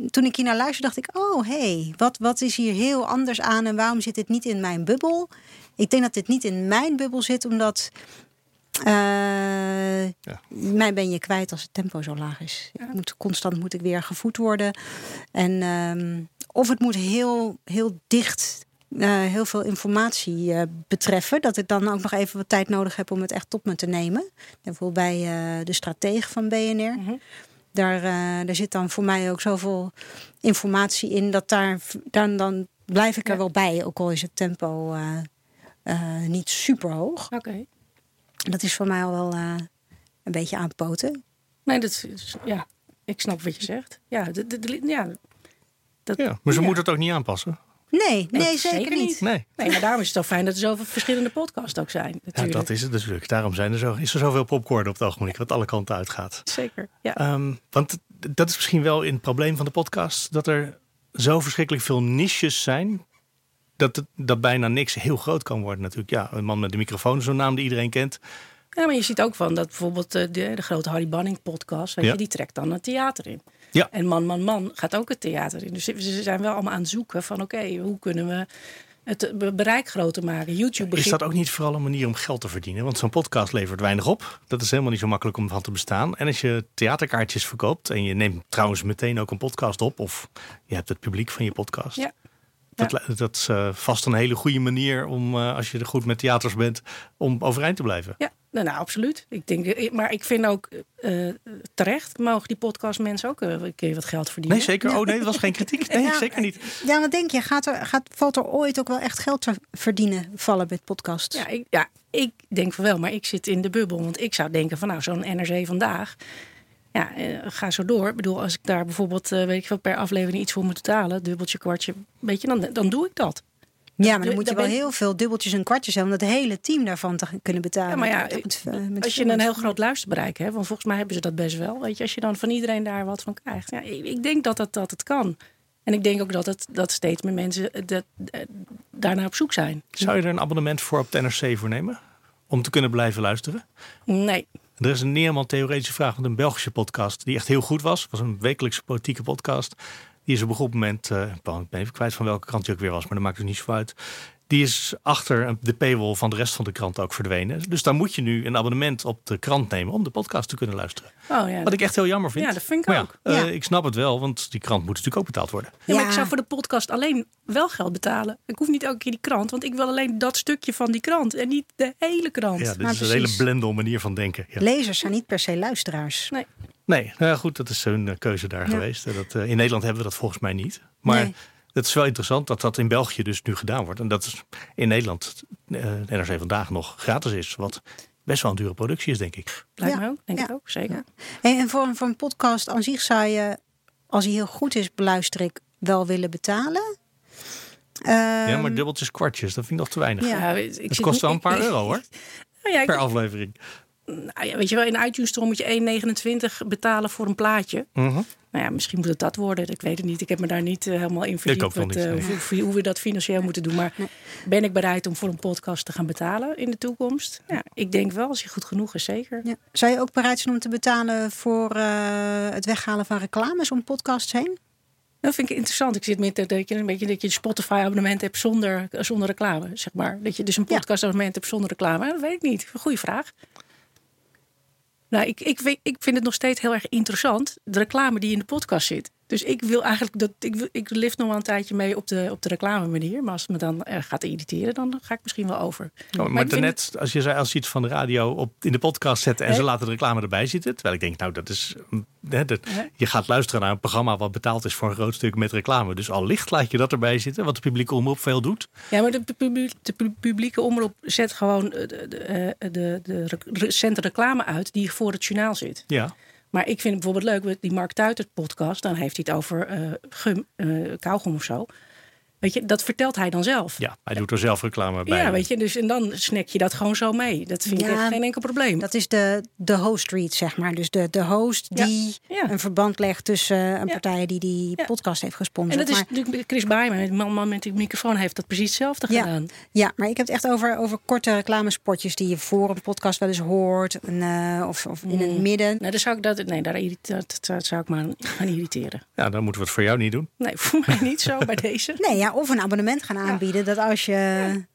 Speaker 1: toen ik hier naar luisterde, dacht ik: oh hé, hey, wat, wat is hier heel anders aan en waarom zit dit niet in mijn bubbel? Ik denk dat dit niet in mijn bubbel zit, omdat. Uh, ja. Mij ben je kwijt als het tempo zo laag is. Ik moet, constant moet ik weer gevoed worden. En, um, of het moet heel, heel dicht uh, heel veel informatie uh, betreffen. Dat ik dan ook nog even wat tijd nodig heb om het echt tot me te nemen. Bijvoorbeeld bij uh, de stratege van BNR.
Speaker 3: Mhm.
Speaker 1: daar, daar zit dan voor mij ook zoveel informatie in dat daar dan, dan blijf ik er wel bij. Ook al is het tempo niet super hoog.
Speaker 3: Oké.
Speaker 1: Dat is voor mij al wel een beetje aanpoten.
Speaker 3: Nee, dat is, ja, ik snap wat je zegt. Ja, de, de, ja,
Speaker 2: dat, ja maar ze ja. moeten het ook niet aanpassen.
Speaker 1: Nee, nee, zeker, niet.
Speaker 2: Nee.
Speaker 3: nee, maar daarom is het zo fijn dat er zoveel verschillende podcasts ook zijn. Natuurlijk.
Speaker 2: Ja, dat is het natuurlijk. Daarom zijn er zo, is er zoveel popcorn op het ogenblik, wat alle kanten uitgaat.
Speaker 3: Zeker, ja.
Speaker 2: Um, want dat is misschien wel in het probleem van de podcast, dat er zo verschrikkelijk veel niches zijn, dat, dat bijna niks heel groot kan worden natuurlijk. Ja, een man met de microfoon is zo'n naam die iedereen kent.
Speaker 3: Ja, maar je ziet ook van dat bijvoorbeeld de, de grote Harry Banning podcast, weet
Speaker 2: Ja.
Speaker 3: je, die trekt dan het theater in.
Speaker 2: Ja.
Speaker 3: En Man, Man, Man gaat ook het theater in. Dus ze zijn wel allemaal aan het zoeken van oké, hoe kunnen we het be- bereik groter maken? YouTube
Speaker 2: Is
Speaker 3: begint...
Speaker 2: dat ook niet vooral een manier om geld te verdienen? Want zo'n podcast levert weinig op. Dat is helemaal niet zo makkelijk om van te bestaan. En als je theaterkaartjes verkoopt en je neemt trouwens meteen ook een podcast op, of je hebt het publiek van je podcast.
Speaker 3: Ja.
Speaker 2: Dat, dat is eh, vast een hele goede manier om, eh, als je er goed met theaters bent, om overeind te blijven.
Speaker 3: Ja, nou, nou, absoluut. Ik denk, eh, maar ik vind ook eh, terecht mogen die podcast mensen ook een keer wat geld verdienen.
Speaker 2: Nee, zeker. Oh nee, dat was geen kritiek. Nee,
Speaker 1: Ja,
Speaker 2: zeker niet.
Speaker 1: Ja, wat denk je? Gaat er, gaat, valt er ooit ook wel echt geld te verdienen vallen met podcast?
Speaker 3: Ja ik, ja, ik denk van wel, maar ik zit in de bubbel. Want ik zou denken van nou, zo'n NRC vandaag. Ja, eh, ga zo door. Ik bedoel, als ik daar bijvoorbeeld, eh, weet ik veel, per aflevering iets voor moet betalen, dubbeltje, kwartje, weet je, dan, dan doe ik dat.
Speaker 1: Ja, maar dan
Speaker 3: Dan
Speaker 1: moet je wel heel veel dubbeltjes en kwartjes hebben om het hele team daarvan te kunnen betalen.
Speaker 3: Ja, maar ja,
Speaker 1: Met, eh, met
Speaker 3: Als je een heel groot luisterbereik hebt, want volgens mij hebben ze dat best wel. Weet je, als je dan van iedereen daar wat van krijgt. Ja, ik, ik denk dat het, dat het kan. En ik denk ook dat, het, dat steeds meer mensen dat, daarnaar op zoek zijn.
Speaker 2: Zou je er een abonnement voor op de NRC voor nemen? Om te kunnen blijven luisteren?
Speaker 3: Nee,
Speaker 2: Er is een Neerman theoretische vraag van een Belgische podcast die echt heel goed was. Het was een wekelijkse politieke podcast. Die is op een goed moment, eh, ik ben even kwijt van welke krant die ook weer was, maar dat maakt het niet zo uit. Die is achter de paywall van de rest van de krant ook verdwenen. Dus daar moet je nu een abonnement op de krant nemen om de podcast te kunnen luisteren.
Speaker 3: oh ja.
Speaker 2: Wat ik echt heel jammer vind.
Speaker 3: Ja, dat vind ik
Speaker 2: maar
Speaker 3: ook.
Speaker 2: Ja, eh, ik snap het wel, want die krant moet natuurlijk ook betaald worden.
Speaker 3: Ja, maar ik zou voor de podcast alleen wel geld betalen. Ik hoef niet elke keer die krant, want ik wil alleen dat stukje van die krant en niet de hele krant.
Speaker 2: Ja, dit
Speaker 1: maar
Speaker 2: is een hele blendel manier van denken. Ja.
Speaker 1: Lezers zijn niet per se luisteraars.
Speaker 3: Nee.
Speaker 2: Nee, nou ja, goed, dat is hun eh, keuze daar
Speaker 1: Ja.
Speaker 2: geweest. Dat, eh, in Nederland hebben we dat volgens mij niet. Maar
Speaker 1: Nee.
Speaker 2: Het is wel interessant dat dat in België dus nu gedaan wordt. En dat is in Nederland eh NRC vandaag nog gratis is. Wat best wel een dure productie is, denk ik.
Speaker 3: Lijkt
Speaker 1: Ja,
Speaker 3: me ook, denk
Speaker 1: ja,
Speaker 3: ik ook, zeker.
Speaker 1: ja. Hey, en voor, een- voor een podcast aan zich zou je, als hij heel goed is, beluister ik, wel willen betalen.
Speaker 2: ja,
Speaker 1: Ehm,
Speaker 2: maar dubbeltjes, kwartjes, dat vind ik nog te weinig.
Speaker 1: Ja.
Speaker 3: ik
Speaker 2: Het kost wel een paar euro hoor,
Speaker 3: Nou ja, ik-
Speaker 2: per aflevering.
Speaker 3: nou ja, weet je wel, in iTunes Store moet je 1,29 betalen voor een plaatje.
Speaker 2: Mhm.
Speaker 3: Nou ja, misschien moet het dat worden. Ik weet het niet. Ik heb me daar niet uh, helemaal in verdiept.
Speaker 2: Wat, uh,
Speaker 3: hoe, hoe, we dat financieel moeten doen. Maar ben ik bereid om voor een podcast te gaan betalen in de toekomst? Ja, ik denk wel, als hij goed genoeg is, zeker.
Speaker 1: Ja. Zou je ook bereid zijn om te betalen voor uh, het weghalen van reclames om podcasts heen?
Speaker 3: Dat vind ik interessant. Ik zit met dat je een beetje dat je een Spotify abonnement hebt zonder, zonder reclame, zeg maar. Dat je dus een podcast abonnement hebt zonder reclame. Dat weet ik niet. Goeie vraag. Nou, ik, ik, ik vind het nog steeds heel erg interessant, de reclame die in de podcast zit. Dus ik wil eigenlijk dat ik, wil, ik lift nog wel een tijdje mee op de, op de reclame manier. Maar als het me dan uh, gaat irriteren, dan ga ik misschien wel over.
Speaker 2: Oh, maar maar daarnet, als je zei, als je iets van de radio op, in de podcast zet en ze laten de reclame erbij zitten. Terwijl ik denk, nou, dat is. Hè, dat, Je gaat luisteren naar een programma wat betaald is voor een groot stuk met reclame. Dus al licht laat je dat erbij zitten, wat de publieke omroep veel doet.
Speaker 3: Ja, maar de, de publieke omroep zet gewoon de, de, de, de recente reclame uit die voor het journaal zit.
Speaker 2: Ja.
Speaker 3: Maar ik vind het bijvoorbeeld leuk, die Mark Tuitert podcast, dan heeft hij het over uh, gum, uh, kauwgom of zo. Weet je, dat vertelt hij dan zelf.
Speaker 2: Ja, hij doet er zelf reclame bij.
Speaker 3: Ja, weet je, dus en dan snack je dat gewoon zo mee. Dat vind ja, ik echt geen enkel probleem.
Speaker 1: Dat is de, de host read, zeg maar. Dus de, de host die ja, een verband legt tussen een partij die die podcast heeft gesponsord.
Speaker 3: En dat is natuurlijk Chris Bijman, de man met die microfoon, heeft dat precies hetzelfde gedaan.
Speaker 1: Ja, maar ik heb het echt over, over korte reclamespotjes die je voor een podcast wel eens hoort. En, uh, of, of in het midden.
Speaker 3: Nee, daar zou ik, dat, nee daar, dat, dat zou ik maar gaan irriteren.
Speaker 2: Ja, dan moeten we het voor jou niet doen.
Speaker 3: Nee, voor mij niet zo bij deze.
Speaker 1: Nee, ja, of een abonnement gaan aanbieden. Dat als je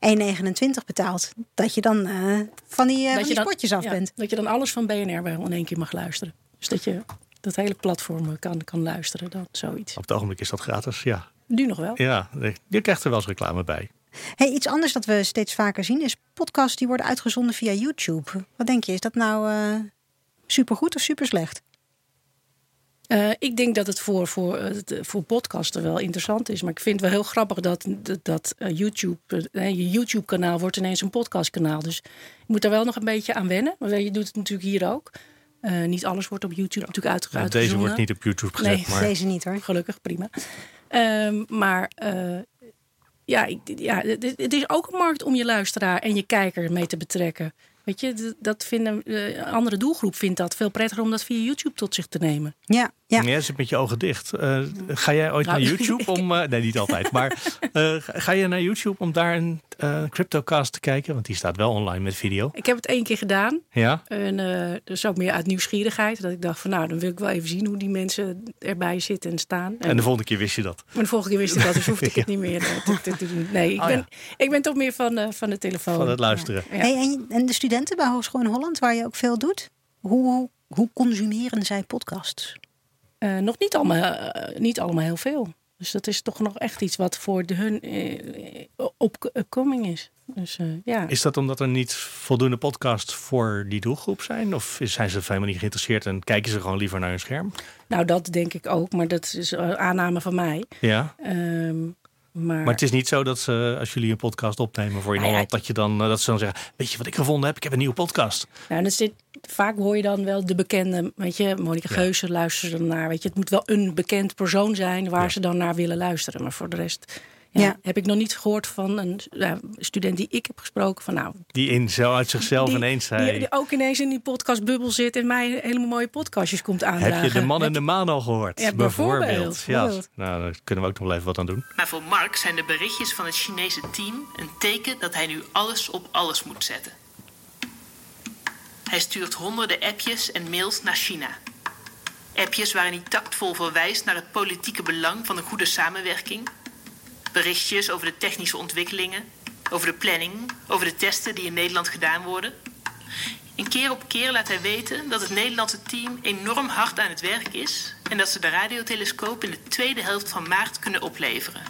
Speaker 1: 1,29 betaalt, dat je dan uh, van die, uh, van die dan, spotjes af
Speaker 3: ja,
Speaker 1: bent.
Speaker 3: Dat je dan alles van BNR wel in één keer mag luisteren. Dus dat je dat hele platform kan, kan luisteren. Dan zoiets.
Speaker 2: Op het ogenblik is dat gratis, ja.
Speaker 3: Nu nog wel.
Speaker 2: Ja, je krijgt er wel eens reclame bij.
Speaker 1: Hey, iets anders dat we steeds vaker zien is podcasts die worden uitgezonden via YouTube. Wat denk je, is dat nou uh, supergoed of super slecht?
Speaker 3: Uh, ik denk dat het voor, voor, uh, voor podcasten wel interessant is. Maar ik vind het wel heel grappig dat, dat, dat uh, YouTube, je YouTube-kanaal wordt ineens een podcastkanaal. Dus je moet daar wel nog een beetje aan wennen. Maar je doet het natuurlijk hier ook. niet alles wordt op YouTube natuurlijk uitgezonden.
Speaker 2: Ja, deze wordt niet op YouTube gezet.
Speaker 1: Nee,
Speaker 2: maar...
Speaker 1: deze niet hoor.
Speaker 3: Gelukkig, prima. Ehm, maar ja, ik, ja, het is ook een markt om je luisteraar en je kijker mee te betrekken. Weet je, dat vinden een andere doelgroep vindt dat veel prettiger om dat via YouTube tot zich te nemen.
Speaker 1: Ja, ja.
Speaker 2: Je zit met je ogen dicht. Uh, ga jij ooit nou, naar YouTube om. Uh, nee, niet altijd. maar uh, ga je naar YouTube om daar een CryptoCast te kijken? Want die staat wel online met video.
Speaker 3: Ik heb het één keer gedaan.
Speaker 2: Ja.
Speaker 3: En dus ook meer uit nieuwsgierigheid. Dat ik dacht van nou, dan wil ik wel even zien hoe die mensen erbij zitten en staan.
Speaker 2: En, en de volgende keer wist je dat.
Speaker 3: Maar de volgende keer wist ik dat, dus hoefde ik het niet meer te, te, te, doen. Nee, ik, oh, ben, ja. ik ben toch meer van, van de telefoon.
Speaker 2: Van het luisteren.
Speaker 1: Ja. Hey, en, en de studenten bij Hogeschool in Holland, waar je ook veel doet, hoe, hoe consumeren zij podcasts?
Speaker 3: Uh, nog niet allemaal, uh, niet allemaal heel veel. Dus dat is toch nog echt iets wat voor de hun uh, opkoming is. Dus, ja.
Speaker 2: Is dat omdat er niet voldoende podcasts voor die doelgroep zijn? Of zijn ze helemaal niet geïnteresseerd en kijken ze gewoon liever naar hun scherm?
Speaker 3: Nou, dat denk ik ook, maar dat is een aanname van mij.
Speaker 2: Ja.
Speaker 3: Um, maar...
Speaker 2: maar het is niet zo dat ze, als jullie een podcast opnemen voor in
Speaker 3: Nou ja,
Speaker 2: dat je dan dat ze dan zeggen: Weet je wat ik gevonden heb? Ik heb een nieuwe podcast.
Speaker 3: Nou, dat zit, vaak hoor je dan wel de bekende, weet je, Monika
Speaker 2: Ja.
Speaker 3: Geuze luisteren dan naar. Weet je, het moet wel een bekend persoon zijn waar ze dan naar willen luisteren. Maar voor de rest ja, heb ik nog niet gehoord van een ja, student die ik heb gesproken. Van nou,
Speaker 2: Die in, zo uit zichzelf
Speaker 3: die,
Speaker 2: ineens zei:
Speaker 3: die, die ook ineens in die podcastbubbel zit en mij hele mooie podcastjes komt aandragen.
Speaker 2: Heb je de man en de maan al gehoord?
Speaker 3: Ja, bijvoorbeeld.
Speaker 2: Ja,
Speaker 1: Bijvoorbeeld.
Speaker 2: nou, daar kunnen we ook nog wel even wat aan doen.
Speaker 7: Maar voor Mark zijn de berichtjes van het Chinese team een teken dat hij nu alles op alles moet zetten. Hij stuurt honderden appjes en mails naar China. Appjes waarin hij tactvol verwijst naar het politieke belang van een goede samenwerking. Berichtjes over de technische ontwikkelingen, over de planning, over de testen die in Nederland gedaan worden. En keer op keer laat hij weten dat het Nederlandse team enorm hard aan het werk is en dat ze de radiotelescoop in de tweede helft van maart kunnen opleveren.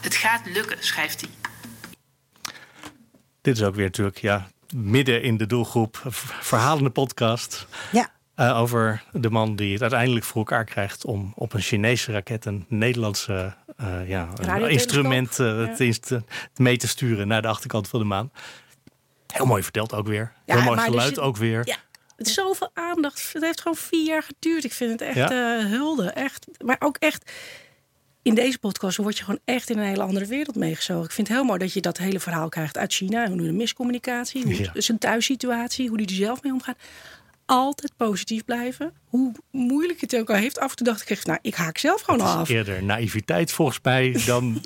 Speaker 7: Het gaat lukken, schrijft hij.
Speaker 2: Dit is ook weer natuurlijk, ja, midden in de doelgroep, verhalende podcast.
Speaker 1: Ja,
Speaker 2: eh, over de man die het uiteindelijk voor elkaar krijgt om op een Chinese raket een Nederlandse eh, ja, een instrument eh,
Speaker 3: Ja.
Speaker 2: te mee te sturen naar de achterkant van de maan. Heel mooi verteld ook weer. Heel mooi
Speaker 3: er
Speaker 2: geluid ook weer.
Speaker 3: Ja, het is zoveel aandacht. Het heeft gewoon vier jaar geduurd. Ik vind het echt eh, hulde. Echt. Maar ook echt. In deze podcast word je gewoon echt in een hele andere wereld meegezogen. Ik vind het heel mooi dat je dat hele verhaal krijgt uit China. Hoe nu de miscommunicatie, hoe
Speaker 2: Ja.
Speaker 3: zijn thuissituatie, hoe die er zelf mee omgaat. Altijd positief blijven. Hoe moeilijk het ook al heeft. Af en toe dacht ik echt, nou, ik haak zelf gewoon
Speaker 2: Het is
Speaker 3: af.
Speaker 2: eerder naïviteit volgens mij dan,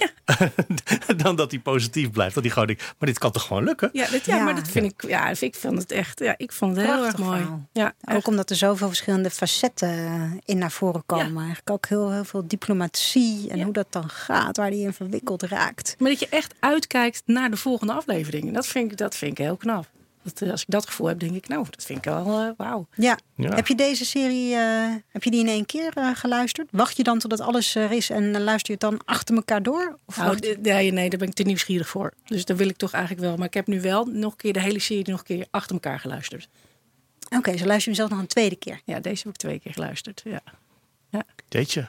Speaker 2: dan dat hij positief blijft. Dat hij gewoon denkt, maar dit kan toch gewoon lukken?
Speaker 3: Ja, dit, ja,
Speaker 1: Ja.
Speaker 3: maar dat vind ik, ja, ik vond het echt, ja, ik vond het heel erg mooi.
Speaker 1: verhaal.
Speaker 3: Ja,
Speaker 1: Ook
Speaker 3: echt.
Speaker 1: omdat er zoveel verschillende facetten in naar voren komen. Eigenlijk ook heel, heel veel diplomatie en
Speaker 3: Ja.
Speaker 1: hoe dat dan gaat, waar die in verwikkeld raakt.
Speaker 3: Maar dat je echt uitkijkt naar de volgende aflevering. Dat vind ik, dat vind ik heel knap. Dat, eh, als ik dat gevoel heb, denk ik, nou, dat vind ik wel eh, wauw.
Speaker 1: Ja.
Speaker 2: Ja.
Speaker 1: Heb je deze serie eh, heb je die in één keer eh, geluisterd? Wacht je dan totdat alles er is en luister je het dan achter elkaar door? Of
Speaker 3: Nou,
Speaker 1: wacht-
Speaker 3: nee, nee, daar ben ik te nieuwsgierig voor. Dus daar wil ik toch eigenlijk wel. Maar ik heb nu wel nog een keer de hele serie nog een keer achter elkaar geluisterd.
Speaker 1: Oké, zo luister je hem zelf nog een tweede keer.
Speaker 3: Ja, deze heb ik twee keer geluisterd. Ja.
Speaker 2: Jeetje.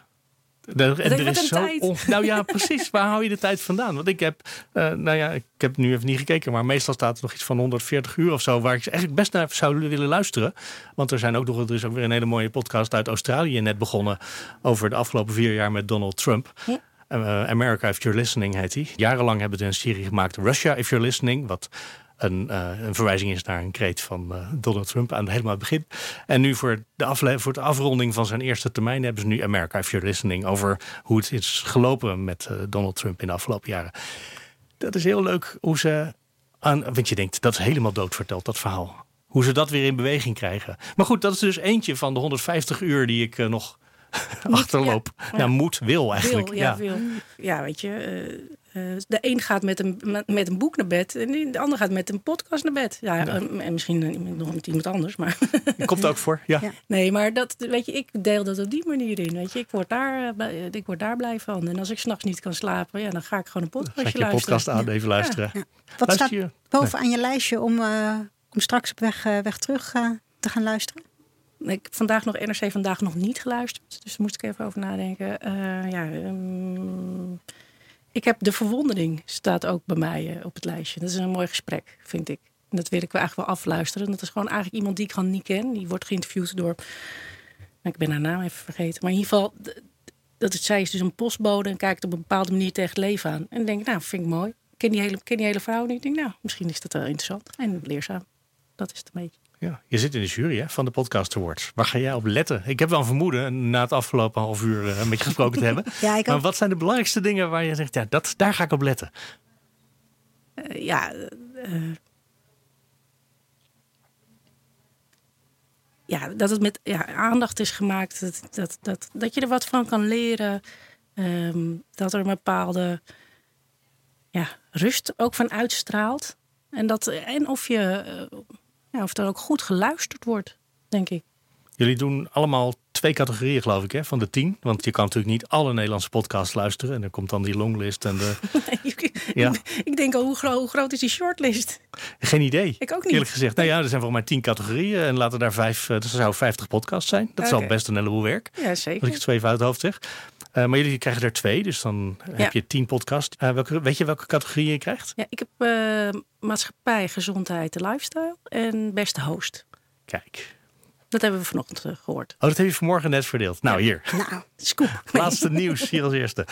Speaker 2: Er, en er is zo nou ja, precies. Waar hou je de tijd vandaan? Want ik heb, eh, nou ja, ik heb nu even niet gekeken, maar meestal staat er nog iets van 140 uur of zo, waar ik eigenlijk best naar zou willen luisteren. Want er zijn ook nog, er is ook weer een hele mooie podcast uit Australië net begonnen over de afgelopen vier jaar met Donald Trump.
Speaker 3: Ja.
Speaker 2: Eh, America If You're Listening heet die. Jarenlang hebben ze een serie gemaakt, Russia If You're Listening, wat een, eh, een verwijzing is naar een kreet van eh, Donald Trump aan helemaal het begin. En nu voor de, afle voor de afronding van zijn eerste termijn hebben ze nu America If You're Listening over hoe het is gelopen met eh, Donald Trump in de afgelopen jaren. Dat is heel leuk hoe ze aan, want je denkt dat is helemaal dood verteld dat verhaal. Hoe ze dat weer in beweging krijgen. Maar goed, dat is dus eentje van de 150 uur die ik nog achterloop.
Speaker 3: ja.
Speaker 2: Nou, moet, wil eigenlijk.
Speaker 3: Wil, ja, wil. Ja, weet je. Eh, eh, de een gaat met een, met, een boek naar bed en de ander gaat met een podcast naar bed. Ja, En, en misschien eh, nog met iemand anders. Maar
Speaker 2: Komt ook voor. Ja.
Speaker 1: Ja.
Speaker 3: nee, maar dat, weet je, ik deel dat op die manier in. Weet je, ik word daar, eh, blij- ik word daar blij van. En als ik s'nachts niet kan slapen, ja, dan ga ik gewoon een
Speaker 2: Ga
Speaker 3: podcastje
Speaker 2: ik je
Speaker 3: luisteren.
Speaker 2: podcast aan even luisteren.
Speaker 1: Wat
Speaker 2: Luister
Speaker 1: staat
Speaker 2: je?
Speaker 1: bovenaan je lijstje om, eh, om straks op weg, eh, weg terug eh, te gaan luisteren?
Speaker 3: Ik heb vandaag nog NRC vandaag nog niet geluisterd. Dus daar moest ik even over nadenken. Eh, ja, ehm, ik heb de verwondering staat ook bij mij eh, op het lijstje. Dat is een mooi gesprek, vind ik. En dat wil ik eigenlijk wel afluisteren. Dat is gewoon eigenlijk iemand die ik gewoon niet ken. Die wordt geïnterviewd door. nou, Ik ben haar naam even vergeten. Maar in ieder geval, dat het, zij is dus een postbode en kijkt op een bepaalde manier tegen het leven aan. En denk nou, vind ik mooi. Ken die hele, ken die hele vrouw niet. Ik denk, nou, misschien is dat wel interessant en leerzaam. Dat is het een beetje.
Speaker 2: Ja, je zit in de jury hè, van de Podcast Awards. Waar ga jij op letten? Ik heb wel een vermoeden, na het afgelopen half uur eh, een beetje gesproken te hebben.
Speaker 1: Ja, ik
Speaker 2: Maar
Speaker 1: ook.
Speaker 2: wat zijn de belangrijkste dingen waar je zegt, ja, dat, daar ga ik op letten?
Speaker 3: Eh, ja, eh, ja, dat het met ja, aandacht is gemaakt. Dat, dat, dat, dat je er wat van kan leren. Ehm, dat er een bepaalde ja, rust ook van uitstraalt. En, dat, en of, je, of er ook goed geluisterd wordt, denk ik.
Speaker 2: Jullie doen allemaal twee categorieën, geloof ik, hè, van de tien. Want je kan natuurlijk niet alle Nederlandse podcasts luisteren. En dan komt dan die longlist en de... Ja.
Speaker 3: ik denk al, hoe, gro- hoe groot is die shortlist?
Speaker 2: Geen idee.
Speaker 3: Ik ook niet.
Speaker 2: Eerlijk gezegd. Nou ja, er zijn volgens mij tien categorieën. En laten daar vijf, eh, dus er zou 50 podcasts zijn. Dat is al best een heleboel werk.
Speaker 3: Ja,
Speaker 2: Als ik
Speaker 3: zeker.
Speaker 2: het zo even uit het hoofd zeg. Eh, maar jullie krijgen er twee, dus dan heb je tien podcasts. Eh, welke, weet je welke categorie je krijgt?
Speaker 3: Ja, ik heb maatschappij, gezondheid en lifestyle en beste host.
Speaker 2: Kijk.
Speaker 3: Dat hebben we vanochtend eh, gehoord.
Speaker 2: Oh, dat heb je vanmorgen net verdeeld. Nou, hier.
Speaker 1: Nou,
Speaker 3: Scoop.
Speaker 2: Laatste nieuws hier als eerste.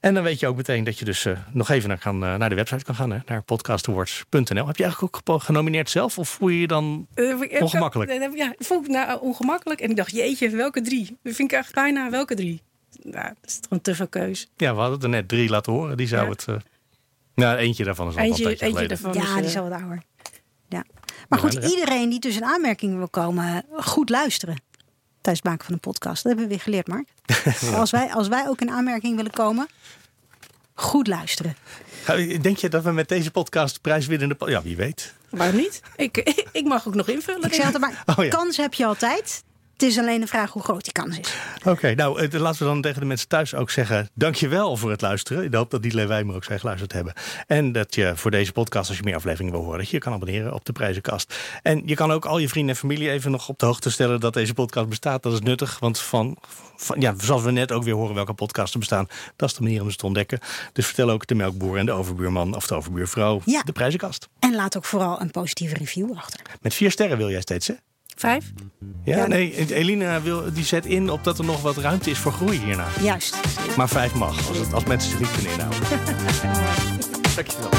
Speaker 2: En dan weet je ook meteen dat je dus eh, nog even naar, kan, eh, naar de website kan gaan. Hè, naar podcastawards.nl. Heb je eigenlijk ook genomineerd zelf? Of voel je je dan...
Speaker 3: Eh,
Speaker 2: Ongemakkelijk.
Speaker 3: Ja, voel ik nou ongemakkelijk. En ik dacht, jeetje, welke drie? Dat vind ik echt bijna welke drie. Nou, dat is gewoon te veel keus.
Speaker 2: Ja, we hadden er net drie laten horen. Die zou
Speaker 3: Ja.
Speaker 2: het... eh, nou, eentje daarvan is al een
Speaker 3: Eentje,
Speaker 2: tijdje
Speaker 3: eentje
Speaker 2: geleden.
Speaker 3: daarvan
Speaker 1: ja,
Speaker 3: is,
Speaker 1: die al wat ouder. Ja. Maar goed,
Speaker 2: er,
Speaker 1: iedereen die dus in aanmerking wil komen, goed luisteren. Tijdens het maken van een podcast. Dat hebben we weer geleerd, Mark. als, wij, als wij ook in aanmerking willen komen, goed luisteren.
Speaker 2: Ga- Denk je dat we met deze podcast prijswinnende... po- Ja, wie weet.
Speaker 3: Waarom niet? Ik, ik mag ook nog invullen.
Speaker 1: Ik zeg altijd maar,
Speaker 2: Oh ja.
Speaker 1: kans heb je altijd. Het is alleen de vraag hoe groot die kans is.
Speaker 2: Oké, nou laten we dan tegen de mensen thuis ook zeggen... dankjewel voor het luisteren. Ik hoop dat die Wij ook zijn geluisterd hebben. En dat je voor deze podcast, als je meer afleveringen wil horen... dat je je kan abonneren op de Prijzenkast. En je kan ook al je vrienden en familie even nog op de hoogte stellen... dat deze podcast bestaat. Dat is nuttig, want van, van ja, zoals we net ook weer horen welke podcasts er bestaan... dat is de manier om ze te ontdekken. Dus vertel ook de melkboer en de overbuurman of de overbuurvrouw
Speaker 1: Ja.
Speaker 2: de Prijzenkast.
Speaker 1: En laat ook vooral een positieve review achter.
Speaker 2: Met vier sterren wil jij steeds, hè?
Speaker 3: Vijf?
Speaker 2: Ja,
Speaker 1: Ja.
Speaker 2: nee, Elina wil, die zet in op dat er nog wat ruimte is voor groei hierna.
Speaker 1: Juist.
Speaker 2: Maar vijf mag, als, het, als mensen zich niet kunnen inhouden. Dankjewel.